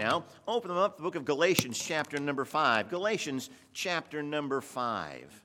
Now, open them up, the book of Galatians, chapter number 5. Galatians, chapter number 5.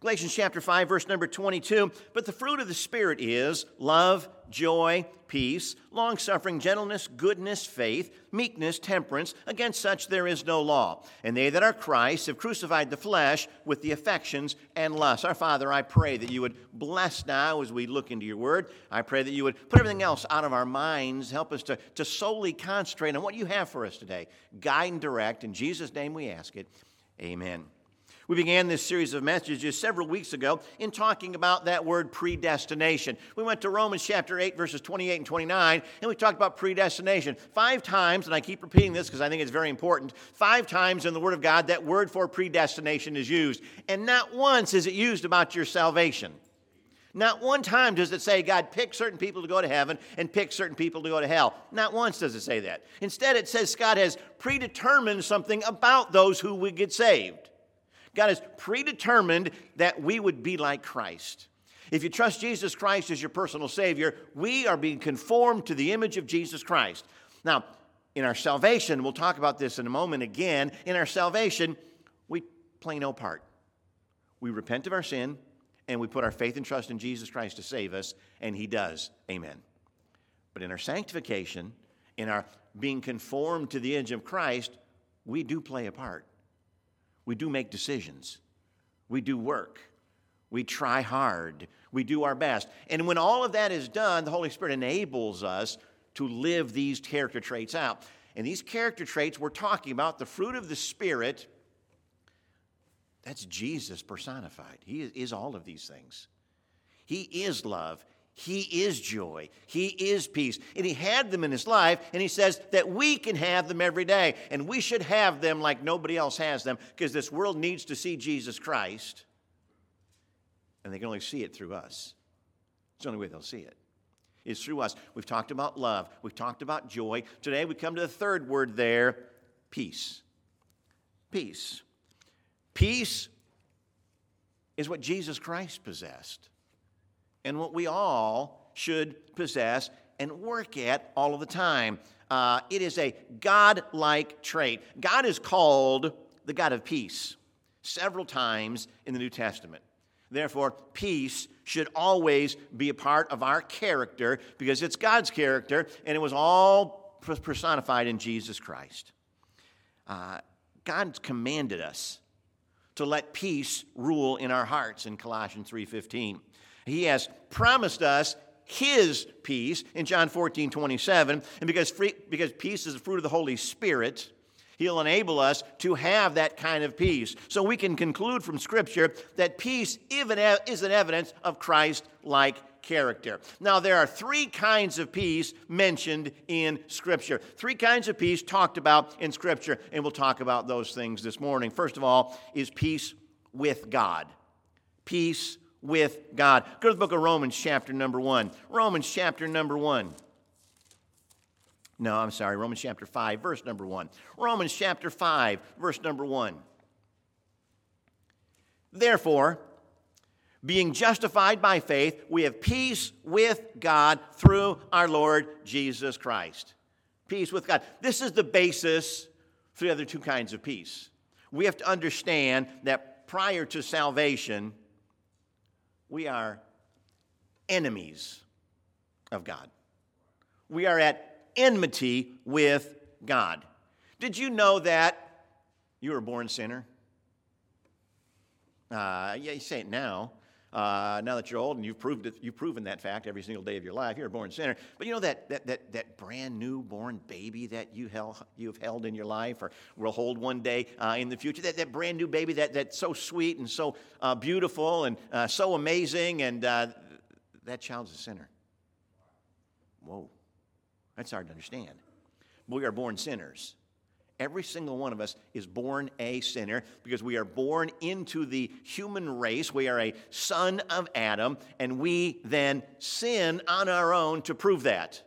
Galatians chapter 5, verse number 22. But the fruit of the Spirit is love, joy, peace, long suffering, gentleness, goodness, faith, meekness, temperance. Against such there is no law. And they that are Christ have crucified the flesh with the affections and lusts. Our Father, I pray that you would bless now as we look into your word. I pray that you would put everything else out of our minds. Help us to, to solely concentrate on what you have for us today. Guide and direct. In Jesus' name we ask it. Amen. We began this series of messages several weeks ago in talking about that word predestination. We went to Romans chapter 8, verses 28 and 29, and we talked about predestination. Five times, and I keep repeating this because I think it's very important, five times in the Word of God that word for predestination is used. And not once is it used about your salvation. Not one time does it say God picked certain people to go to heaven and picked certain people to go to hell. Not once does it say that. Instead, it says God has predetermined something about those who would get saved. God has predetermined that we would be like Christ. If you trust Jesus Christ as your personal Savior, we are being conformed to the image of Jesus Christ. Now, in our salvation, we'll talk about this in a moment again. In our salvation, we play no part. We repent of our sin and we put our faith and trust in Jesus Christ to save us, and He does. Amen. But in our sanctification, in our being conformed to the image of Christ, we do play a part. We do make decisions. We do work. We try hard. We do our best. And when all of that is done, the Holy Spirit enables us to live these character traits out. And these character traits we're talking about, the fruit of the Spirit, that's Jesus personified. He is all of these things. He is love. He is joy. He is peace. And He had them in His life, and He says that we can have them every day. And we should have them like nobody else has them because this world needs to see Jesus Christ, and they can only see it through us. It's the only way they'll see it. Is through us. We've talked about love, we've talked about joy. Today we come to the third word there peace. Peace. Peace is what Jesus Christ possessed and what we all should possess and work at all of the time. Uh, it is a God like trait. God is called the God of peace several times in the New Testament. Therefore, peace should always be a part of our character because it's God's character and it was all personified in Jesus Christ. Uh, God's commanded us to let peace rule in our hearts in Colossians 3:15. He has promised us his peace in John 14, 27. And because, free, because peace is the fruit of the Holy Spirit, He'll enable us to have that kind of peace. So we can conclude from Scripture that peace even is an evidence of Christ like character. Now, there are three kinds of peace mentioned in Scripture. Three kinds of peace talked about in Scripture, and we'll talk about those things this morning. First of all, is peace with God. Peace with God. Go to the book of Romans, chapter number one. Romans, chapter number one. No, I'm sorry, Romans chapter 5, verse number 1. Romans chapter 5, verse number 1. Therefore, being justified by faith, we have peace with God through our Lord Jesus Christ. Peace with God. This is the basis for the other two kinds of peace. We have to understand that prior to salvation, we are enemies of God. We are at enmity with God. Did you know that you were a born sinner? Uh, yeah, you say it now. Uh, now that you're old and you've proved it, you've proven that fact every single day of your life, you're a born sinner. But you know that that that, that brand new born baby that you held, you've held in your life, or will hold one day uh, in the future. That that brand new baby that that's so sweet and so uh, beautiful and uh, so amazing, and uh, that child's a sinner. Whoa, that's hard to understand. We are born sinners. Every single one of us is born a sinner because we are born into the human race. We are a son of Adam, and we then sin on our own to prove that.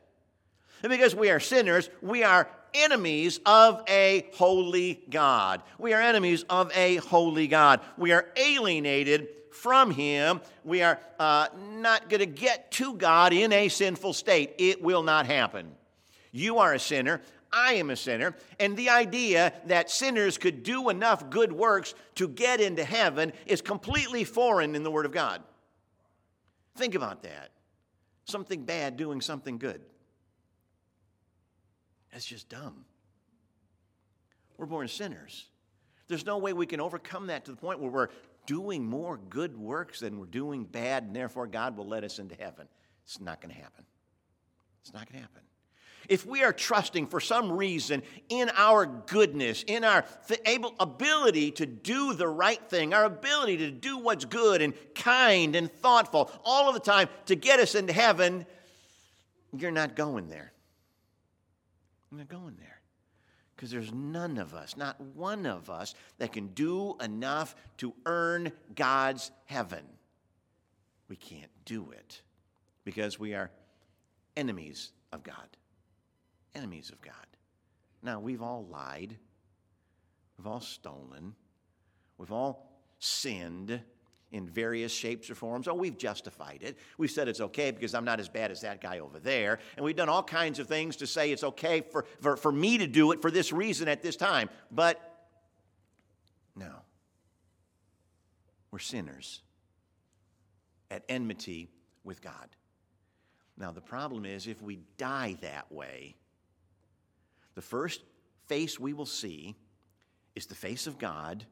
And because we are sinners, we are enemies of a holy God. We are enemies of a holy God. We are alienated from Him. We are uh, not going to get to God in a sinful state. It will not happen. You are a sinner. I am a sinner. And the idea that sinners could do enough good works to get into heaven is completely foreign in the Word of God. Think about that. Something bad doing something good. That's just dumb. We're born sinners. There's no way we can overcome that to the point where we're doing more good works than we're doing bad, and therefore God will let us into heaven. It's not going to happen. It's not going to happen. If we are trusting for some reason in our goodness, in our able, ability to do the right thing, our ability to do what's good and kind and thoughtful all of the time to get us into heaven, you're not going there. You're not going there. Because there's none of us, not one of us, that can do enough to earn God's heaven. We can't do it because we are enemies of God. Enemies of God. Now, we've all lied, we've all stolen, we've all sinned in various shapes or forms. Oh, we've justified it. We've said it's okay because I'm not as bad as that guy over there. And we've done all kinds of things to say it's okay for, for, for me to do it for this reason at this time. But no, we're sinners at enmity with God. Now, the problem is if we die that way, the first face we will see is the face of God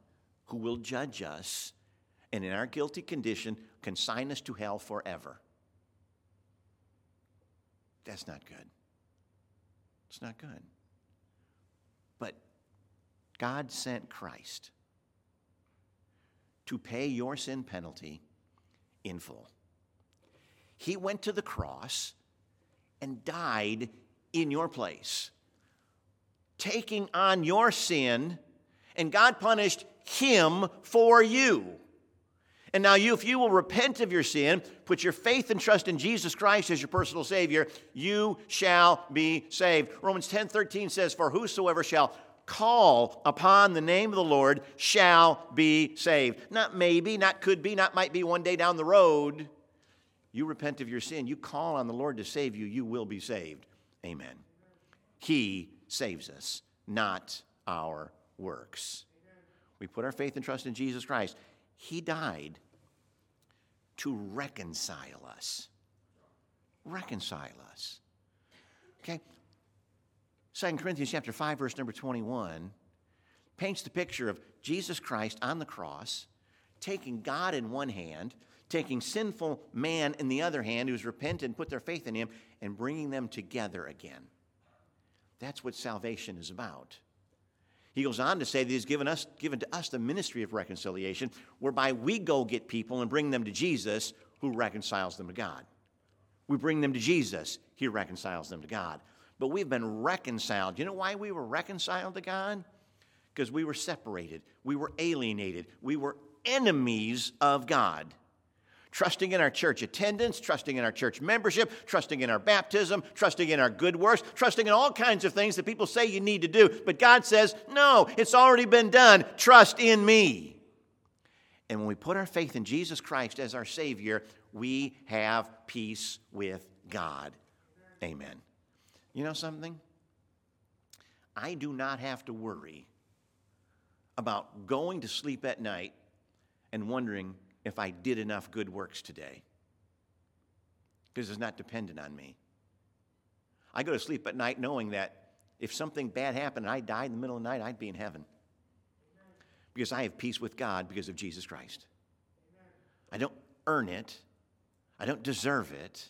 who will judge us and in our guilty condition consign us to hell forever. That's not good. It's not good. But God sent Christ to pay your sin penalty in full. He went to the cross and died in your place, taking on your sin, and God punished him for you. And now, you, if you will repent of your sin, put your faith and trust in Jesus Christ as your personal Savior, you shall be saved. Romans 10 13 says, For whosoever shall call upon the name of the Lord shall be saved. Not maybe, not could be, not might be one day down the road. You repent of your sin, you call on the Lord to save you, you will be saved. Amen. He saves us, not our works. We put our faith and trust in Jesus Christ. He died to reconcile us. Reconcile us. Okay? 2 Corinthians chapter 5, verse number 21 paints the picture of Jesus Christ on the cross, taking God in one hand, taking sinful man in the other hand who's repented and put their faith in him, and bringing them together again. That's what salvation is about. He goes on to say that he's given, us, given to us the ministry of reconciliation, whereby we go get people and bring them to Jesus, who reconciles them to God. We bring them to Jesus, he reconciles them to God. But we've been reconciled. You know why we were reconciled to God? Because we were separated, we were alienated, we were enemies of God trusting in our church attendance, trusting in our church membership, trusting in our baptism, trusting in our good works, trusting in all kinds of things that people say you need to do. But God says, no, it's already been done. Trust in me. And when we put our faith in Jesus Christ as our Savior, we have peace with God. Amen. You know something? I do not have to worry about going to sleep at night and wondering if I did enough good works today because it's not dependent on me. I go to sleep at night knowing that if something bad happened and I died in the middle of the night, I'd be in heaven because I have peace with God because of Jesus Christ. I don't earn it, I don't deserve it,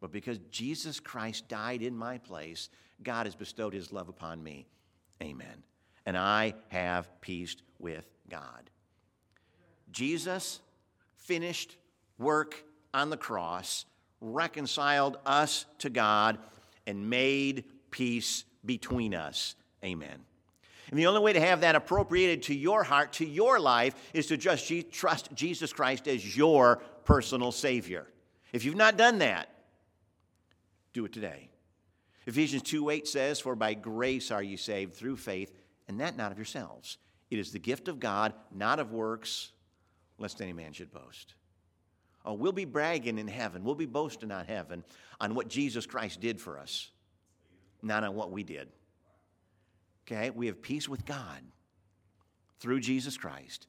but because Jesus Christ died in my place, God has bestowed his love upon me. Amen. And I have peace with God. Jesus finished work on the cross reconciled us to God and made peace between us. Amen. And the only way to have that appropriated to your heart, to your life, is to just trust Jesus Christ as your personal Savior. If you've not done that, do it today. Ephesians 2 8 says, For by grace are you saved through faith, and that not of yourselves. It is the gift of God, not of works, lest any man should boast. Oh, we'll be bragging in heaven. We'll be boasting on heaven on what Jesus Christ did for us, not on what we did. Okay? We have peace with God through Jesus Christ.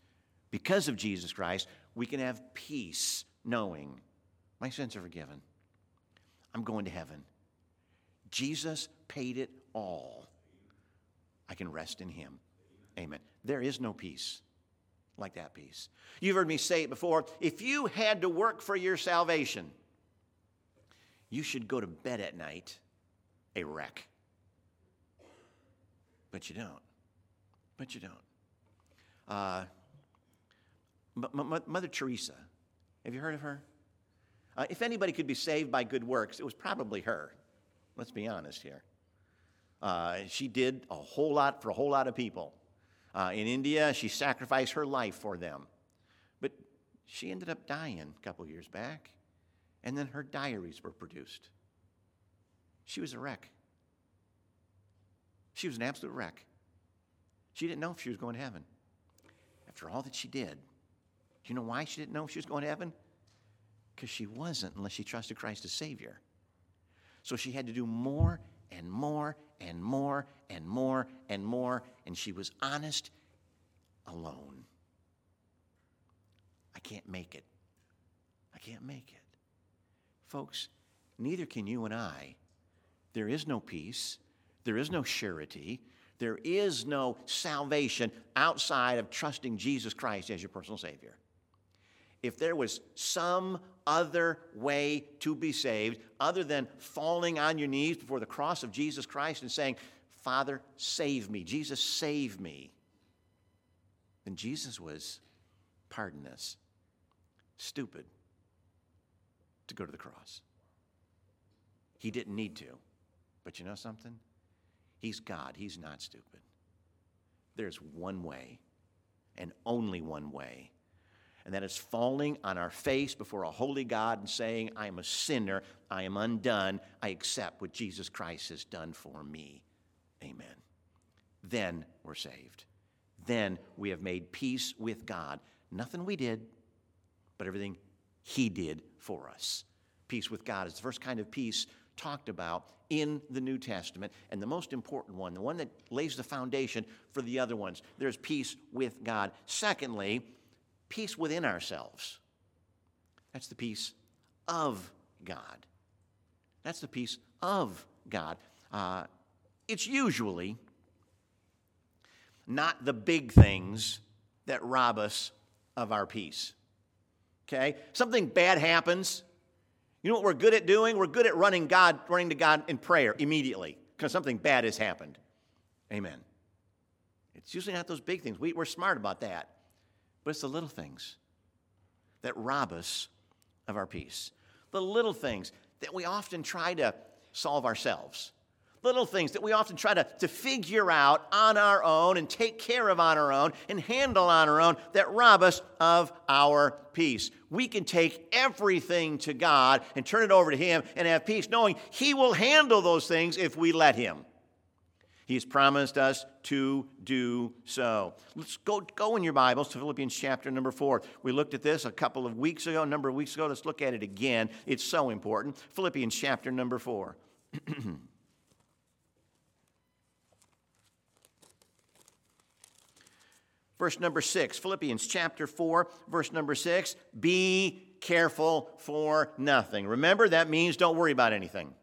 Because of Jesus Christ, we can have peace knowing my sins are forgiven. I'm going to heaven. Jesus paid it all. I can rest in Him. Amen. There is no peace like that peace. You've heard me say it before. If you had to work for your salvation, you should go to bed at night a wreck. But you don't. But you don't. Uh, Mother Teresa, have you heard of her? Uh, if anybody could be saved by good works, it was probably her. Let's be honest here. Uh, she did a whole lot for a whole lot of people. Uh, in India, she sacrificed her life for them. But she ended up dying a couple years back, and then her diaries were produced. She was a wreck. She was an absolute wreck. She didn't know if she was going to heaven. After all that she did, do you know why she didn't know if she was going to heaven? Because she wasn't unless she trusted Christ as Savior. So she had to do more and more and more and more and more, and she was honest alone. I can't make it. I can't make it. Folks, neither can you and I. There is no peace, there is no surety, there is no salvation outside of trusting Jesus Christ as your personal Savior. If there was some other way to be saved other than falling on your knees before the cross of Jesus Christ and saying, Father, save me. Jesus, save me. Then Jesus was, pardon us, stupid to go to the cross. He didn't need to. But you know something? He's God, He's not stupid. There's one way, and only one way and that is falling on our face before a holy God and saying, I am a sinner, I am undone, I accept what Jesus Christ has done for me. Amen. Then we're saved. Then we have made peace with God. Nothing we did, but everything He did for us. Peace with God is the first kind of peace talked about in the New Testament, and the most important one, the one that lays the foundation for the other ones. There's peace with God. Secondly, peace within ourselves. That's the peace of God. That's the peace of God. Uh, it's usually not the big things that rob us of our peace. Okay? Something bad happens. You know what we're good at doing? We're good at running God, running to God in prayer immediately because something bad has happened. Amen. It's usually not those big things. We, we're smart about that. But it's the little things that rob us of our peace. The little things that we often try to solve ourselves. Little things that we often try to, to figure out on our own and take care of on our own and handle on our own that rob us of our peace. We can take everything to God and turn it over to Him and have peace, knowing He will handle those things if we let Him. He's promised us to do so. Let's go, go in your Bibles to Philippians chapter number four. We looked at this a couple of weeks ago, a number of weeks ago. Let's look at it again. It's so important. Philippians chapter number four. verse number six, Philippians chapter 4, verse number six. Be careful for nothing. Remember, that means don't worry about anything.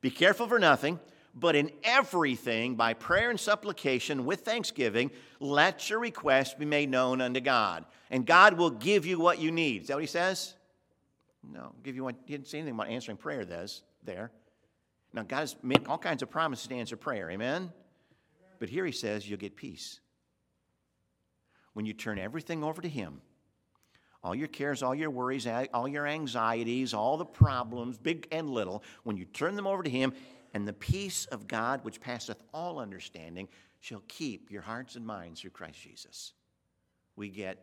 Be careful for nothing but in everything, by prayer and supplication with thanksgiving, let your requests be made known unto God. And God will give you what you need. Is that what he says? No, give you what he didn't say anything about answering prayer There's there. Now God has made all kinds of promises to answer prayer, amen? But here he says you'll get peace. When you turn everything over to him, all your cares, all your worries, all your anxieties, all the problems, big and little, when you turn them over to him, and the peace of God, which passeth all understanding, shall keep your hearts and minds through Christ Jesus. We get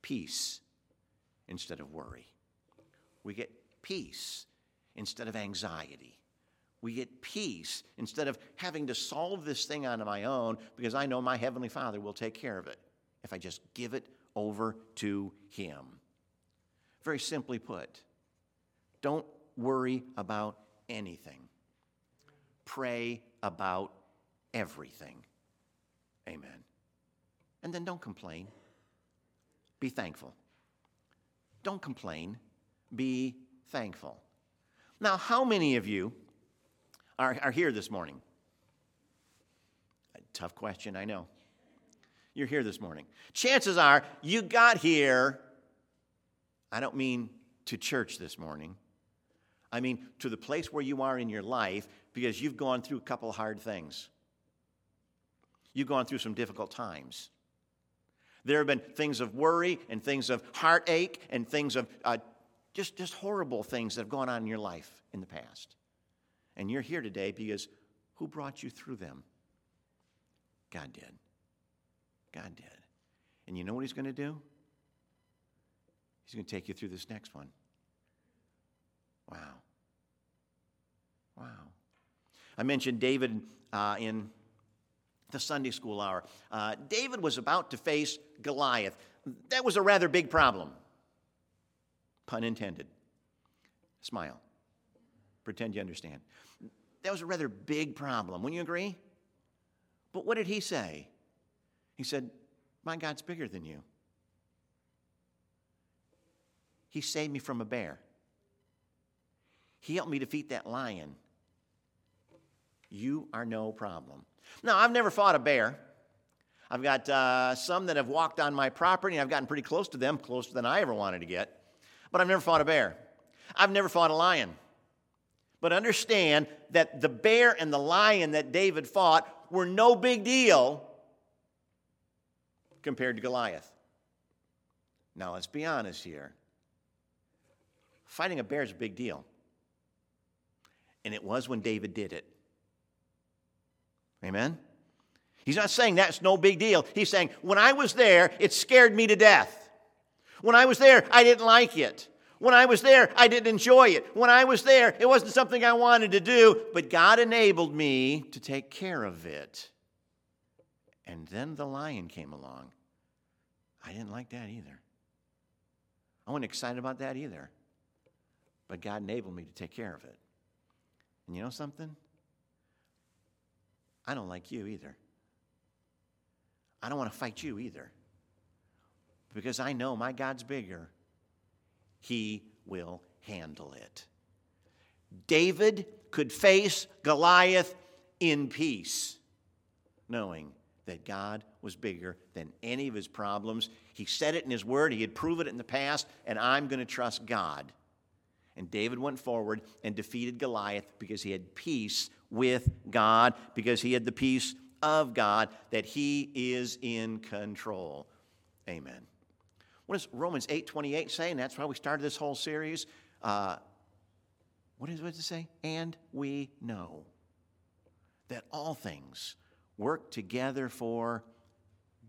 peace instead of worry. We get peace instead of anxiety. We get peace instead of having to solve this thing on my own because I know my Heavenly Father will take care of it if I just give it over to Him. Very simply put, don't worry about anything, pray about everything. Amen. And then don't complain, be thankful. Don't complain, be thankful. Now, how many of you are, are here this morning? A tough question, I know. You're here this morning. Chances are you got here, I don't mean to church this morning, I mean to the place where you are in your life because you've gone through a couple hard things. You've gone through some difficult times. There have been things of worry and things of heartache and things of uh, just, just horrible things that have gone on in your life in the past. And you're here today because who brought you through them? God did. God did. And you know what He's going to do? He's going to take you through this next one. Wow. Wow. I mentioned David uh, in the Sunday school hour. Uh, David was about to face Goliath. That was a rather big problem. Pun intended. Smile. Pretend you understand. That was a rather big problem. Wouldn't you agree? But what did he say? He said, My God's bigger than you. He saved me from a bear. He helped me defeat that lion. You are no problem. Now, I've never fought a bear. I've got uh, some that have walked on my property, and I've gotten pretty close to them, closer than I ever wanted to get. But I've never fought a bear. I've never fought a lion. But understand that the bear and the lion that David fought were no big deal compared to Goliath. Now, let's be honest here. Fighting a bear is a big deal. And it was when David did it. Amen? He's not saying that's no big deal. He's saying, when I was there, it scared me to death. When I was there, I didn't like it. When I was there, I didn't enjoy it. When I was there, it wasn't something I wanted to do, but God enabled me to take care of it. And then the lion came along. I didn't like that either. I wasn't excited about that either. But God enabled me to take care of it. And you know something? I don't like you either. I don't want to fight you either. Because I know my God's bigger. He will handle it. David could face Goliath in peace, knowing that God was bigger than any of his problems. He said it in his word, he had proven it in the past, and I'm going to trust God. And David went forward and defeated Goliath because he had peace with God, because he had the peace of God, that he is in control. Amen. What does Romans 8 28 say? And that's why we started this whole series. Uh, what, is, what does it say? And we know that all things work together for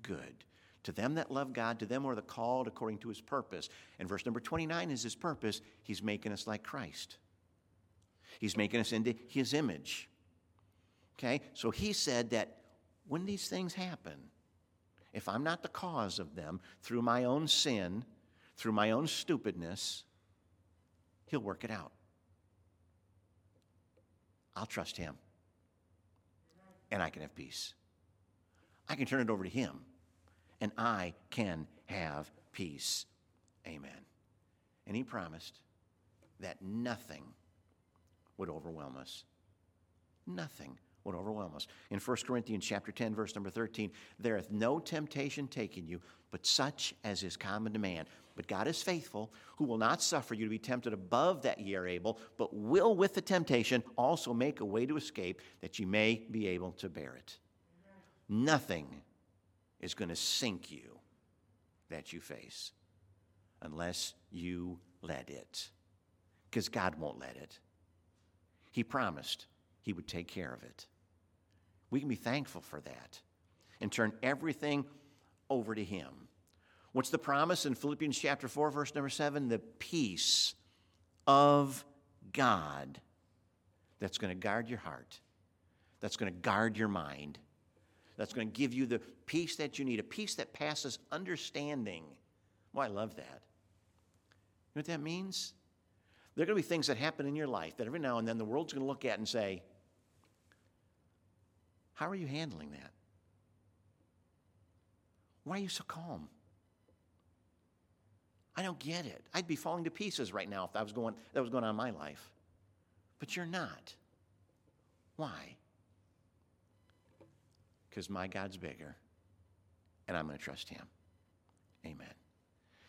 good. To them that love God, to them are the called according to his purpose. And verse number 29 is his purpose. He's making us like Christ, he's making us into his image. Okay? So he said that when these things happen, if I'm not the cause of them through my own sin, through my own stupidness, he'll work it out. I'll trust him and I can have peace. I can turn it over to Him, and I can have peace. Amen. And He promised that nothing would overwhelm us. Nothing would overwhelm us. In 1 Corinthians chapter 10, verse number 13, there hath no temptation taken you, but such as is common to man. But God is faithful, who will not suffer you to be tempted above that ye are able, but will with the temptation also make a way to escape, that ye may be able to bear it. Nothing is going to sink you that you face unless you let it. Because God won't let it. He promised He would take care of it. We can be thankful for that and turn everything over to Him. What's the promise in Philippians chapter 4, verse number 7? The peace of God that's going to guard your heart, that's going to guard your mind, that's going to give you the peace that you need, a peace that passes understanding. Well, I love that. You know what that means? There are going to be things that happen in your life that every now and then the world's going to look at and say, How are you handling that? Why are you so calm? I don't get it. I'd be falling to pieces right now if that was going, that was going on in my life. But you're not. Why? Because my God's bigger, and I'm going to trust Him. Amen.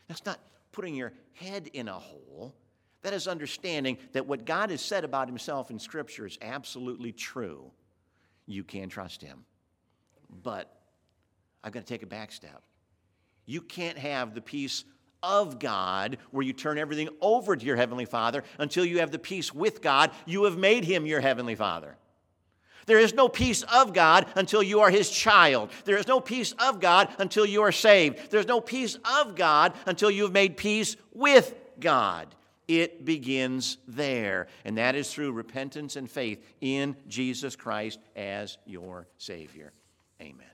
That's not putting your head in a hole. That is understanding that what God has said about Himself in Scripture is absolutely true. You can trust Him. But I've got to take a back step. You can't have the peace of God, where you turn everything over to your Heavenly Father until you have the peace with God. You have made Him your Heavenly Father. There is no peace of God until you are His child. There is no peace of God until you are saved. There's no peace of God until you have made peace with God. It begins there, and that is through repentance and faith in Jesus Christ as your Savior. Amen.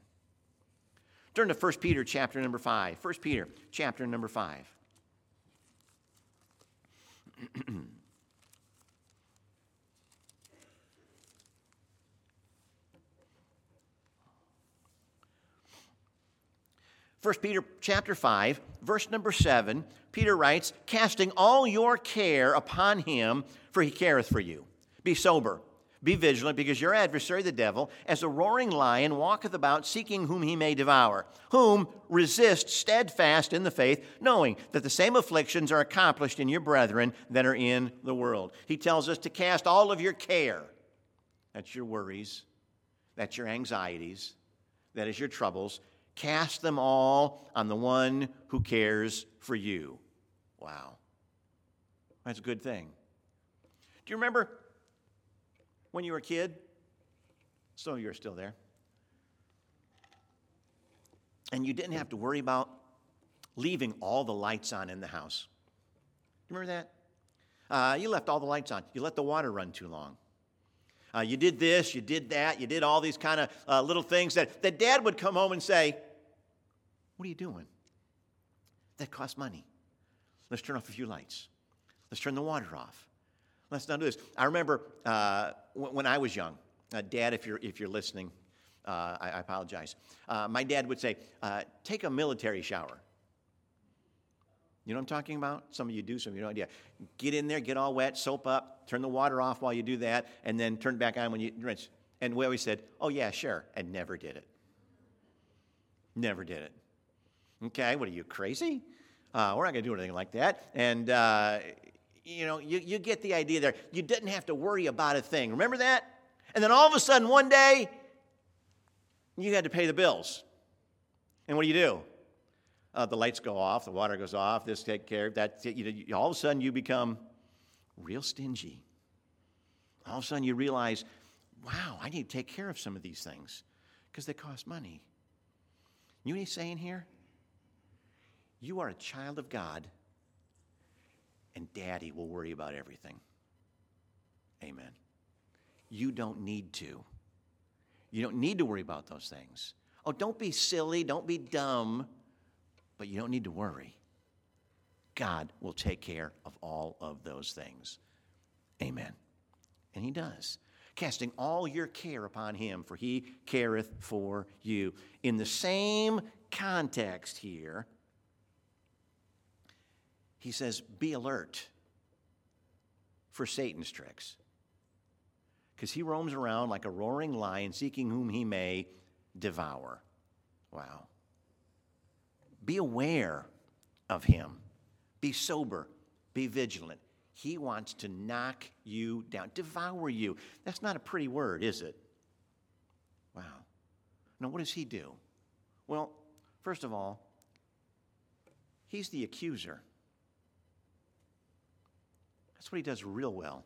Turn to 1 Peter chapter number 5. 1 Peter chapter number 5. First Peter chapter 5, verse number 7, Peter writes, Casting all your care upon him, for he careth for you. Be sober be vigilant, because your adversary, the devil, as a roaring lion, walketh about seeking whom he may devour, whom resist steadfast in the faith, knowing that the same afflictions are accomplished in your brethren that are in the world. He tells us to cast all of your care. That's your worries, that's your anxieties, that is your troubles. Cast them all on the one who cares for you. Wow. That's a good thing. Do you remember when you were a kid? Some of you are still there. And you didn't have to worry about leaving all the lights on in the house. You remember that? Uh, you left all the lights on. You let the water run too long. Uh, you did this, you did that, you did all these kind of uh, little things that, that dad would come home and say, What are you doing? That costs money. Let's turn off a few lights. Let's turn the water off. Let's not do this. I remember uh, when I was young, uh, Dad, if you're, if you're listening, uh, I, I, apologize. Uh, my dad would say, uh, take a military shower. You know what I'm talking about? Some of you do, some of you don't. Yeah. Get in there, get all wet, soap up, turn the water off while you do that, and then turn it back on when you rinse. And we always said, oh, yeah, sure, and never did it. Never did it. Okay, what are you, crazy? Uh, we're not going to do anything like that. And you know, you, you get the idea there. You didn't have to worry about a thing. Remember that? And then all of a sudden, one day, you had to pay the bills. And what do you do? Uh, the lights go off, the water goes off, this take care of that. You, you, all of a sudden, you become real stingy. All of a sudden, you realize, wow, I need to take care of some of these things because they cost money. You know what he's saying here? You are a child of God and daddy will worry about everything. Amen. You don't need to. You don't need to worry about those things. Oh, don't be silly, don't be dumb, but you don't need to worry. God will take care of all of those things. Amen. And He does. Casting all your care upon Him, for He careth for you. In the same context here, he says, Be alert for Satan's tricks. Because he roams around like a roaring lion, seeking whom he may devour. Wow. Be aware of him. Be sober. Be vigilant. He wants to knock you down, devour you. That's not a pretty word, is it? Wow. Now, what does he do? Well, first of all, he's the accuser. That's what he does real well.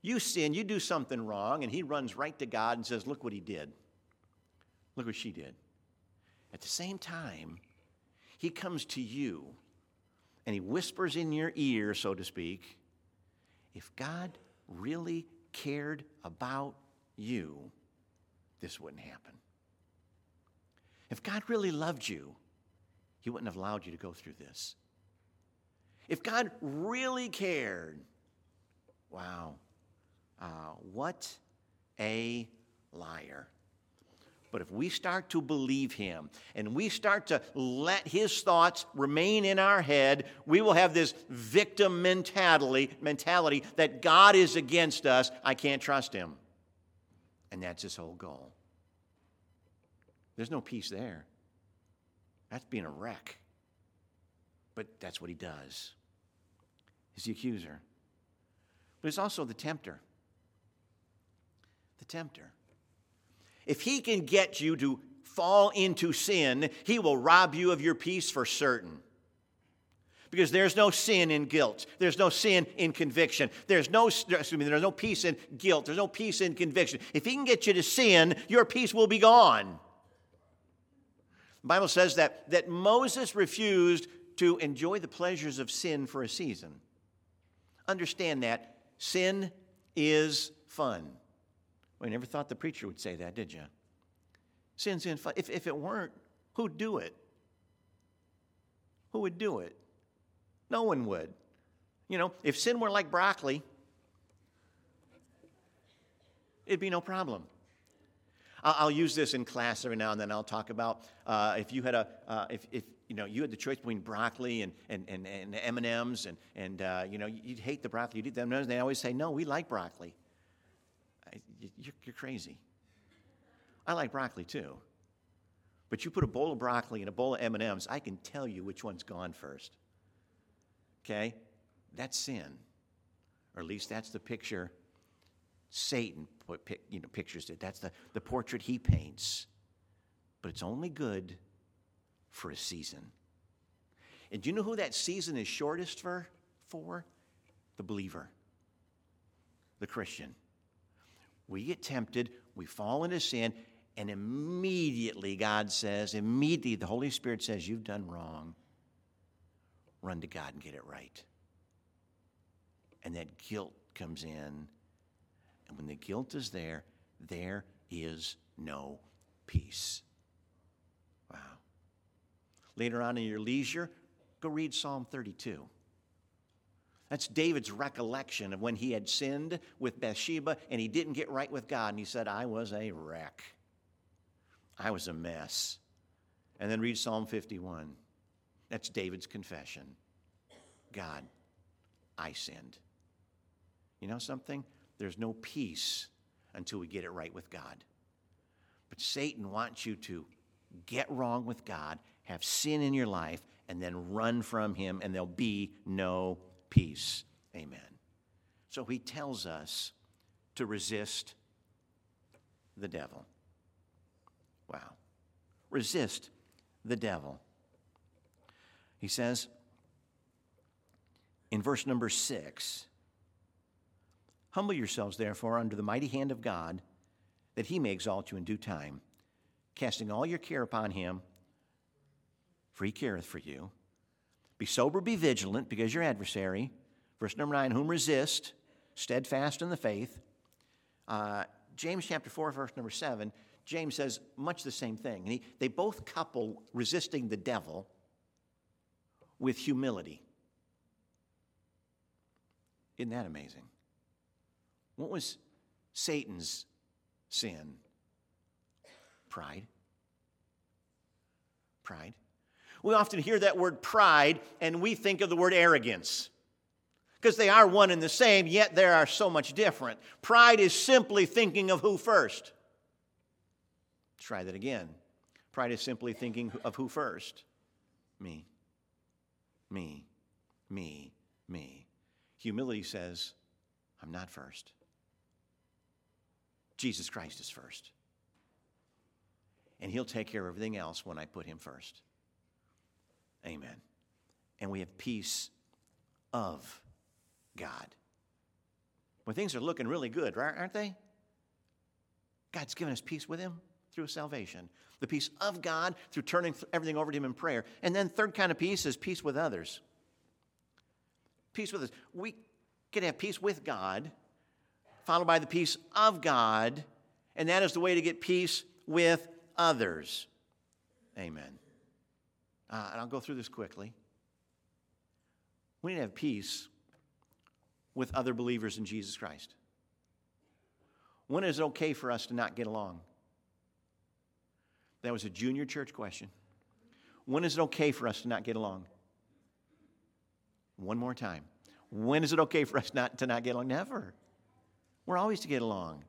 You sin, you do something wrong, and he runs right to God and says, Look what he did. Look what she did. At the same time, he comes to you and he whispers in your ear, so to speak, if God really cared about you, this wouldn't happen. If God really loved you, He wouldn't have allowed you to go through this. If God really cared, wow, uh, what a liar. But if we start to believe him and we start to let his thoughts remain in our head, we will have this victim mentality, mentality that God is against us. I can't trust him. And that's his whole goal. There's no peace there. That's being a wreck. But that's what he does. He's the accuser. But he's also the tempter. The tempter. If he can get you to fall into sin, he will rob you of your peace for certain. Because there's no sin in guilt. There's no sin in conviction. There's no, excuse me, there's no peace in guilt. There's no peace in conviction. If he can get you to sin, your peace will be gone. The Bible says that, that Moses refused to enjoy the pleasures of sin for a season. Understand that sin is fun. Well, you never thought the preacher would say that, did you? Sin's in fun. If, if it weren't, who'd do it? Who would do it? No one would. You know, if sin were like broccoli, it'd be no problem. I'll, use this in class every now and then. I'll talk about uh, if you had a, uh, if, if you know, you had the choice between broccoli and, and, and, and M&Ms, and, and uh, you know, you'd hate the broccoli, you'd eat the M&Ms, and they always say, no, we like broccoli. You're, you're crazy. I like broccoli too. But you put a bowl of broccoli and a bowl of M&Ms, I can tell you which one's gone first. Okay? That's sin. Or at least that's the picture Satan put, you know, pictures it. That's the, the portrait he paints. But it's only good for a season. And do you know who that season is shortest for? For? The believer, the Christian. We get tempted, we fall into sin, and immediately God says, immediately the Holy Spirit says, You've done wrong. Run to God and get it right. And that guilt comes in. And when the guilt is there, there is no peace. Later on in your leisure, go read Psalm 32. That's David's recollection of when he had sinned with Bathsheba and he didn't get right with God. And he said, I was a wreck. I was a mess. And then read Psalm 51. That's David's confession God, I sinned. You know something? There's no peace until we get it right with God. But Satan wants you to get wrong with God, have sin in your life, and then run from him, and there'll be no peace. Amen. So he tells us to resist the devil. Wow. Resist the devil. He says in verse number six Humble yourselves, therefore, under the mighty hand of God, that he may exalt you in due time, casting all your care upon him, for he careth for you. Be sober, be vigilant, because your adversary, verse number nine, whom resist, steadfast in the faith. Uh, James chapter 4, verse number 7, James says much the same thing. And he, they both couple resisting the devil with humility. Isn't that amazing? What was Satan's sin? Pride. Pride. We often hear that word pride and we think of the word arrogance because they are one and the same, yet they are so much different. Pride is simply thinking of who first. Let's Try that again. Pride is simply thinking of who first? Me. Me. Me. Me. Humility says, I'm not first. Jesus Christ is first. And He'll take care of everything else when I put Him first. Amen. And we have peace of God. When things are looking really good, right, aren't they? God's given us peace with Him through salvation. The peace of God through turning everything over to Him in prayer. And then, third kind of peace is peace with others. Peace with us. We can have peace with God, followed by the peace of God, and that is the way to get peace with others. Amen. Uh, and I'll go through this quickly. We need to have peace with other believers in Jesus Christ. When is it okay for us to not get along? That was a junior church question. When is it okay for us to not get along? One more time. When is it okay for us not to not get along? Never. We're always to get along.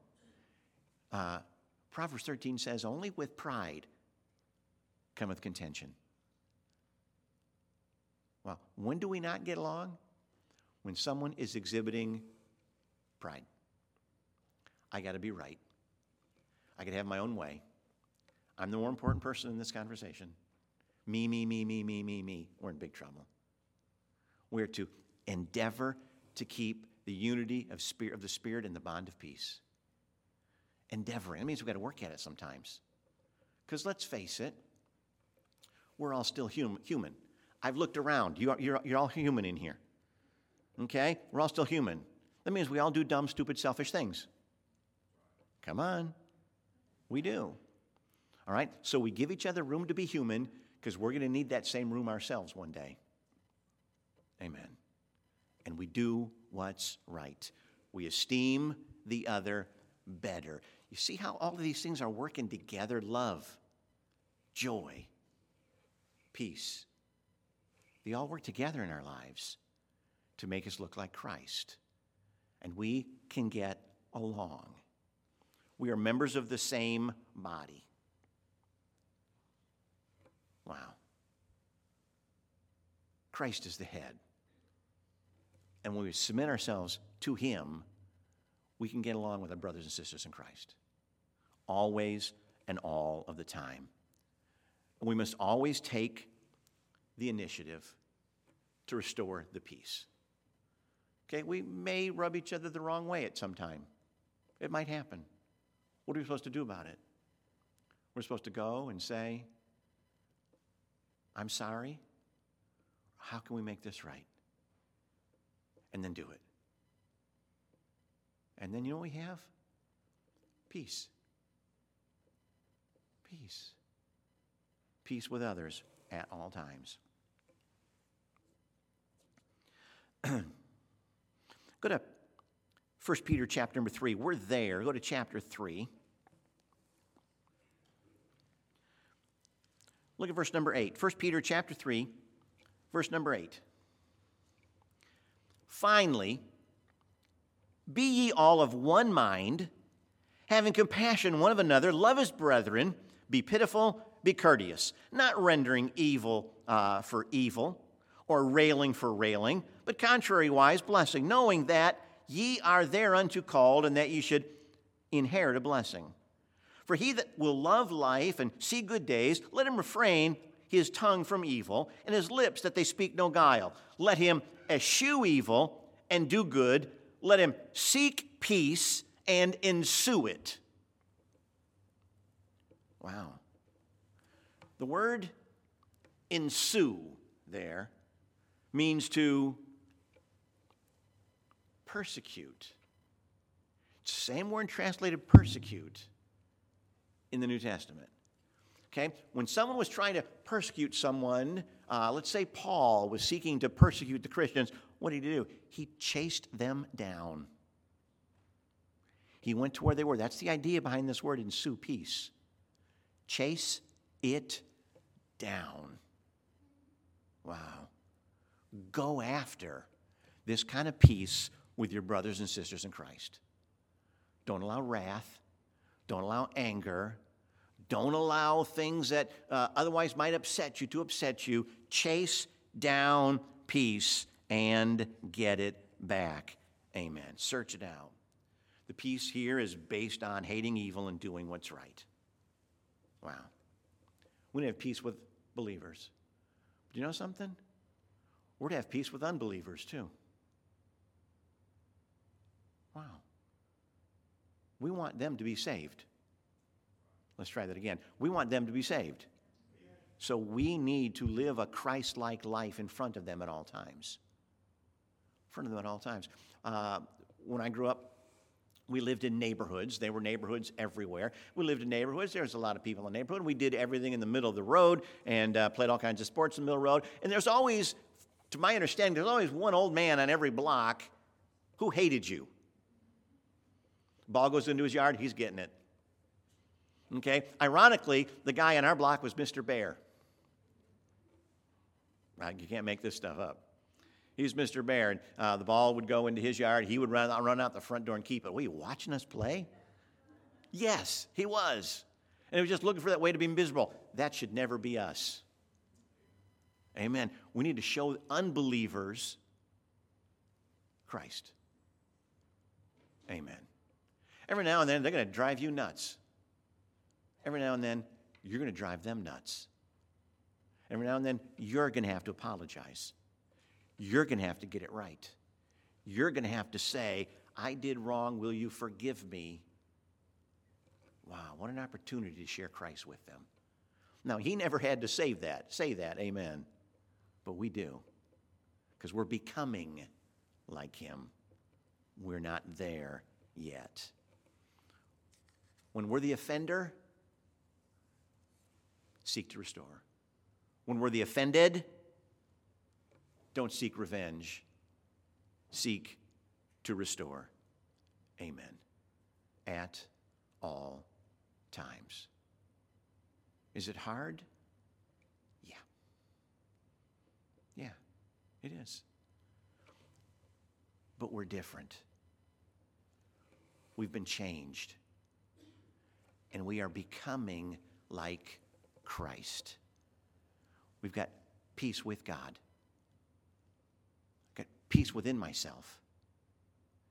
Uh, Proverbs 13 says, Only with pride cometh contention. Well, when do we not get along? When someone is exhibiting pride. I got to be right. I to have my own way. I'm the more important person in this conversation. Me, me, me, me, me, me, me. We're in big trouble. We're to endeavor to keep the unity of, spirit, of the Spirit and the bond of peace. Endeavoring. That means we've got to work at it sometimes. Because let's face it, we're all still hum, human. I've looked around. You are, you're, you're all human in here. Okay? We're all still human. That means we all do dumb, stupid, selfish things. Come on. We do. All right? So we give each other room to be human because we're going to need that same room ourselves one day. Amen. And we do what's right. We esteem the other better. You see how all of these things are working together love, joy, peace. They all work together in our lives to make us look like Christ. And we can get along. We are members of the same body. Wow. Christ is the head. And when we submit ourselves to Him, we can get along with our brothers and sisters in Christ. Always and all of the time. We must always take the initiative to restore the peace. Okay, we may rub each other the wrong way at some time. It might happen. What are we supposed to do about it? We're supposed to go and say, I'm sorry. How can we make this right? And then do it. And then you know what we have? Peace. Peace. Peace with others at all times. Go to 1 Peter chapter number 3. We're there. Go to chapter 3. Look at verse number 8. 1 Peter chapter 3, verse number 8. Finally, be ye all of one mind, having compassion one of another, love as brethren, be pitiful, be courteous, not rendering evil uh, for evil, or railing for railing, but contrariwise blessing, knowing that ye are thereunto called, and that ye should inherit a blessing. For he that will love life and see good days, let him refrain his tongue from evil, and his lips that they speak no guile. Let him eschew evil and do good. Let him seek peace and ensue it. Wow. The word ensue there means to persecute. Same word translated persecute in the New Testament. Okay? When someone was trying to persecute someone, uh, let's say Paul was seeking to persecute the Christians, what did he do? He chased them down. He went to where they were. That's the idea behind this word in ensue peace. Chase it down. Go after this kind of peace with your brothers and sisters in Christ. Don't allow wrath. Don't allow anger. Don't allow things that uh, otherwise might upset you to upset you. Chase down peace and get it back. Amen. Search it out. The peace here is based on hating evil and doing what's right. Wow. We have peace with believers. Do you know something? We're to have peace with unbelievers too. Wow. We want them to be saved. Let's try that again. We want them to be saved. So we need to live a Christ like life in front of them at all times. In front of them at all times. Uh, when I grew up, we lived in neighborhoods. There were neighborhoods everywhere. We lived in neighborhoods. There was a lot of people in the neighborhood. We did everything in the middle of the road and uh, played all kinds of sports in the middle of the road. And there's always, to my understanding, there's always one old man on every block who hated you. Ball goes into his yard, he's getting it. Okay? Ironically, the guy on our block was Mr. Bear. You can't make this stuff up. He's Mr. Bear, and uh, the ball would go into his yard. He would run, run out the front door and keep it. Were you watching us play? Yes, he was. And he was just looking for that way to be miserable. That should never be us. Amen. We need to show unbelievers Christ. Amen. Every now and then, they're going to drive you nuts. Every now and then, you're going to drive them nuts. Every now and then, you're going to have to apologize. You're going to have to get it right. You're going to have to say, I did wrong. Will you forgive me? Wow, what an opportunity to share Christ with them. Now, he never had to save that, say that, amen. But we do. Because we're becoming like him. We're not there yet. When we're the offender, seek to restore. When we're the offended, don't seek revenge, seek to restore. Amen. At all times. Is it hard? Yeah. Yeah, it is. But we're different. We've been changed. And we are becoming like Christ. We've got peace with God I Got peace within myself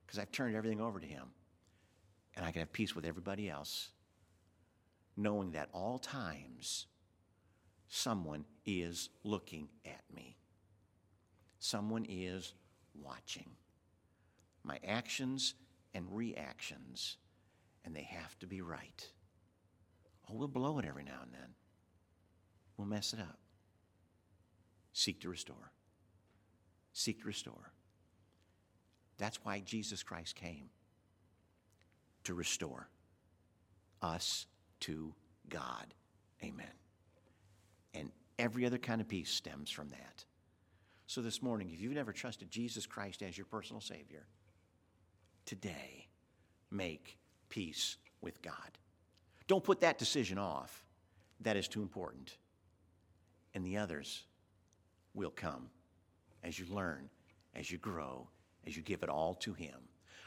because I've turned everything over to Him. And I can have peace with everybody else, knowing that all times someone is looking at me, someone is watching my actions and reactions, and they have to be right. Oh, we'll blow it every now and then. We'll mess it up. Seek to restore seek to restore. That's why Jesus Christ came to restore us to God. Amen. And every other kind of peace stems from that. So this morning, if you've never trusted Jesus Christ as your personal Savior, today, make peace with God. Don't put that decision off. That is too important. And the others will come as you learn, as you grow, as you give it all to Him.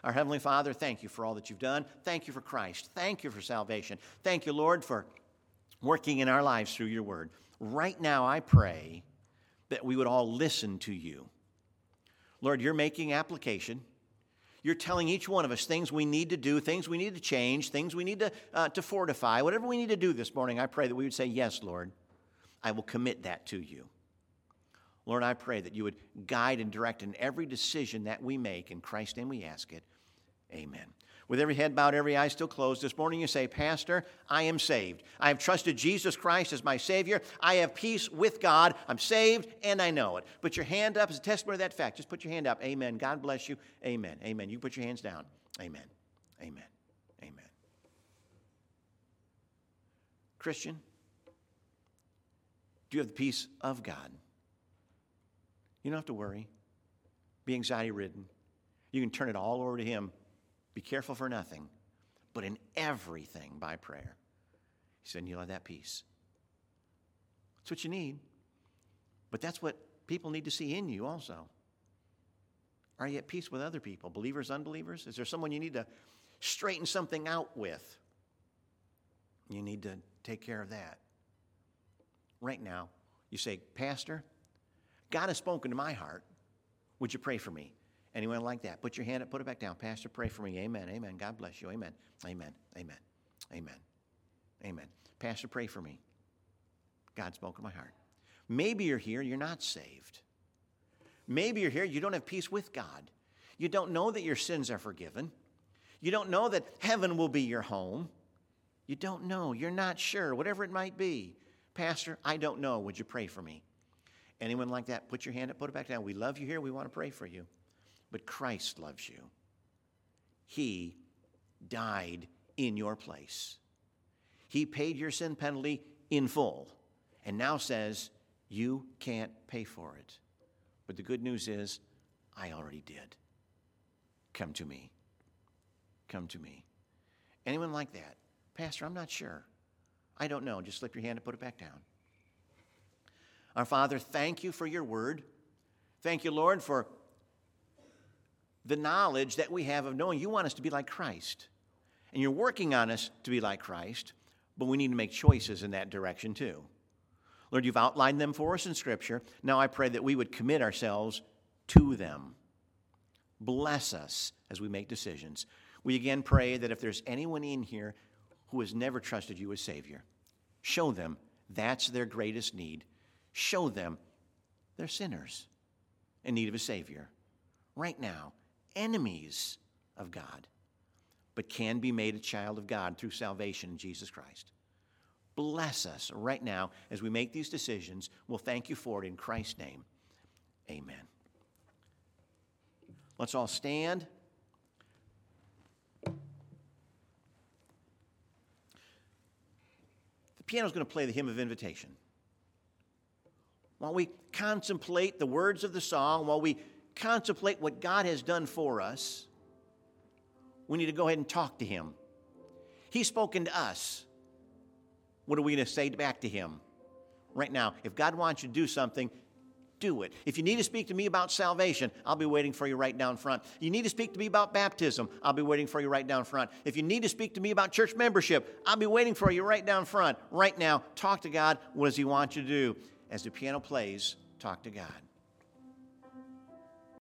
Our Heavenly Father, thank you for all that you've done. Thank you for Christ. Thank you for salvation. Thank you, Lord, for working in our lives through your word. Right now, I pray that we would all listen to you. Lord, you're making application. You're telling each one of us things we need to do, things we need to change, things we need to, uh, to fortify. Whatever we need to do this morning, I pray that we would say, Yes, Lord, I will commit that to you. Lord, I pray that you would guide and direct in every decision that we make. In Christ's name we ask it. Amen. With every head bowed, every eye still closed, this morning you say, Pastor, I am saved. I have trusted Jesus Christ as my Savior. I have peace with God. I'm saved and I know it. Put your hand up as a testimony of that fact. Just put your hand up. Amen. God bless you. Amen. Amen. You put your hands down. Amen. Amen. Amen. Christian, do you have the peace of God? You don't have to worry. Be anxiety ridden. You can turn it all over to Him. Be careful for nothing, but in everything by prayer. He said, You'll have that peace. That's what you need. But that's what people need to see in you also. Are you at peace with other people, believers, unbelievers? Is there someone you need to straighten something out with? You need to take care of that. Right now, you say, Pastor, God has spoken to my heart. Would you pray for me? Anyone like that? Put your hand up, put it back down. Pastor, pray for me. Amen. Amen. God bless you. Amen. Amen. Amen. Amen. Amen. Pastor, pray for me. God spoke in my heart. Maybe you're here, you're not saved. Maybe you're here, you don't have peace with God. You don't know that your sins are forgiven. You don't know that heaven will be your home. You don't know. You're not sure, whatever it might be. Pastor, I don't know. Would you pray for me? Anyone like that? Put your hand up, put it back down. We love you here. We want to pray for you. But Christ loves you. He died in your place. He paid your sin penalty in full and now says, You can't pay for it. But the good news is, I already did. Come to me. Come to me. Anyone like that? Pastor, I'm not sure. I don't know. Just slip your hand and put it back down. Our Father, thank you for your word. Thank you, Lord, for the knowledge that we have of knowing you want us to be like Christ. And you're working on us to be like Christ, but we need to make choices in that direction too. Lord, you've outlined them for us in Scripture. Now I pray that we would commit ourselves to them. Bless us as we make decisions. We again pray that if there's anyone in here who has never trusted you as Savior, show them that's their greatest need. Show them they're sinners in need of a Savior. Right now, enemies of God, but can be made a child of God through salvation in Jesus Christ. Bless us right now as we make these decisions. We'll thank you for it in Christ's name. Amen. Let's all stand. The piano's going to play the hymn of invitation. While we contemplate the words of the song, while we contemplate what God has done for us, we need to go ahead and talk to Him. He's spoken to us. What are we going to say back to Him? Right now, if God wants you to do something, do it. If you need to speak to me about salvation, I'll be waiting for you right down front. You need to speak to me about baptism, I'll be waiting for you right down front. If you need to speak to me about church membership, I'll be waiting for you right down front. Right now, talk to God. What does He want you to do? As the piano plays, talk to God.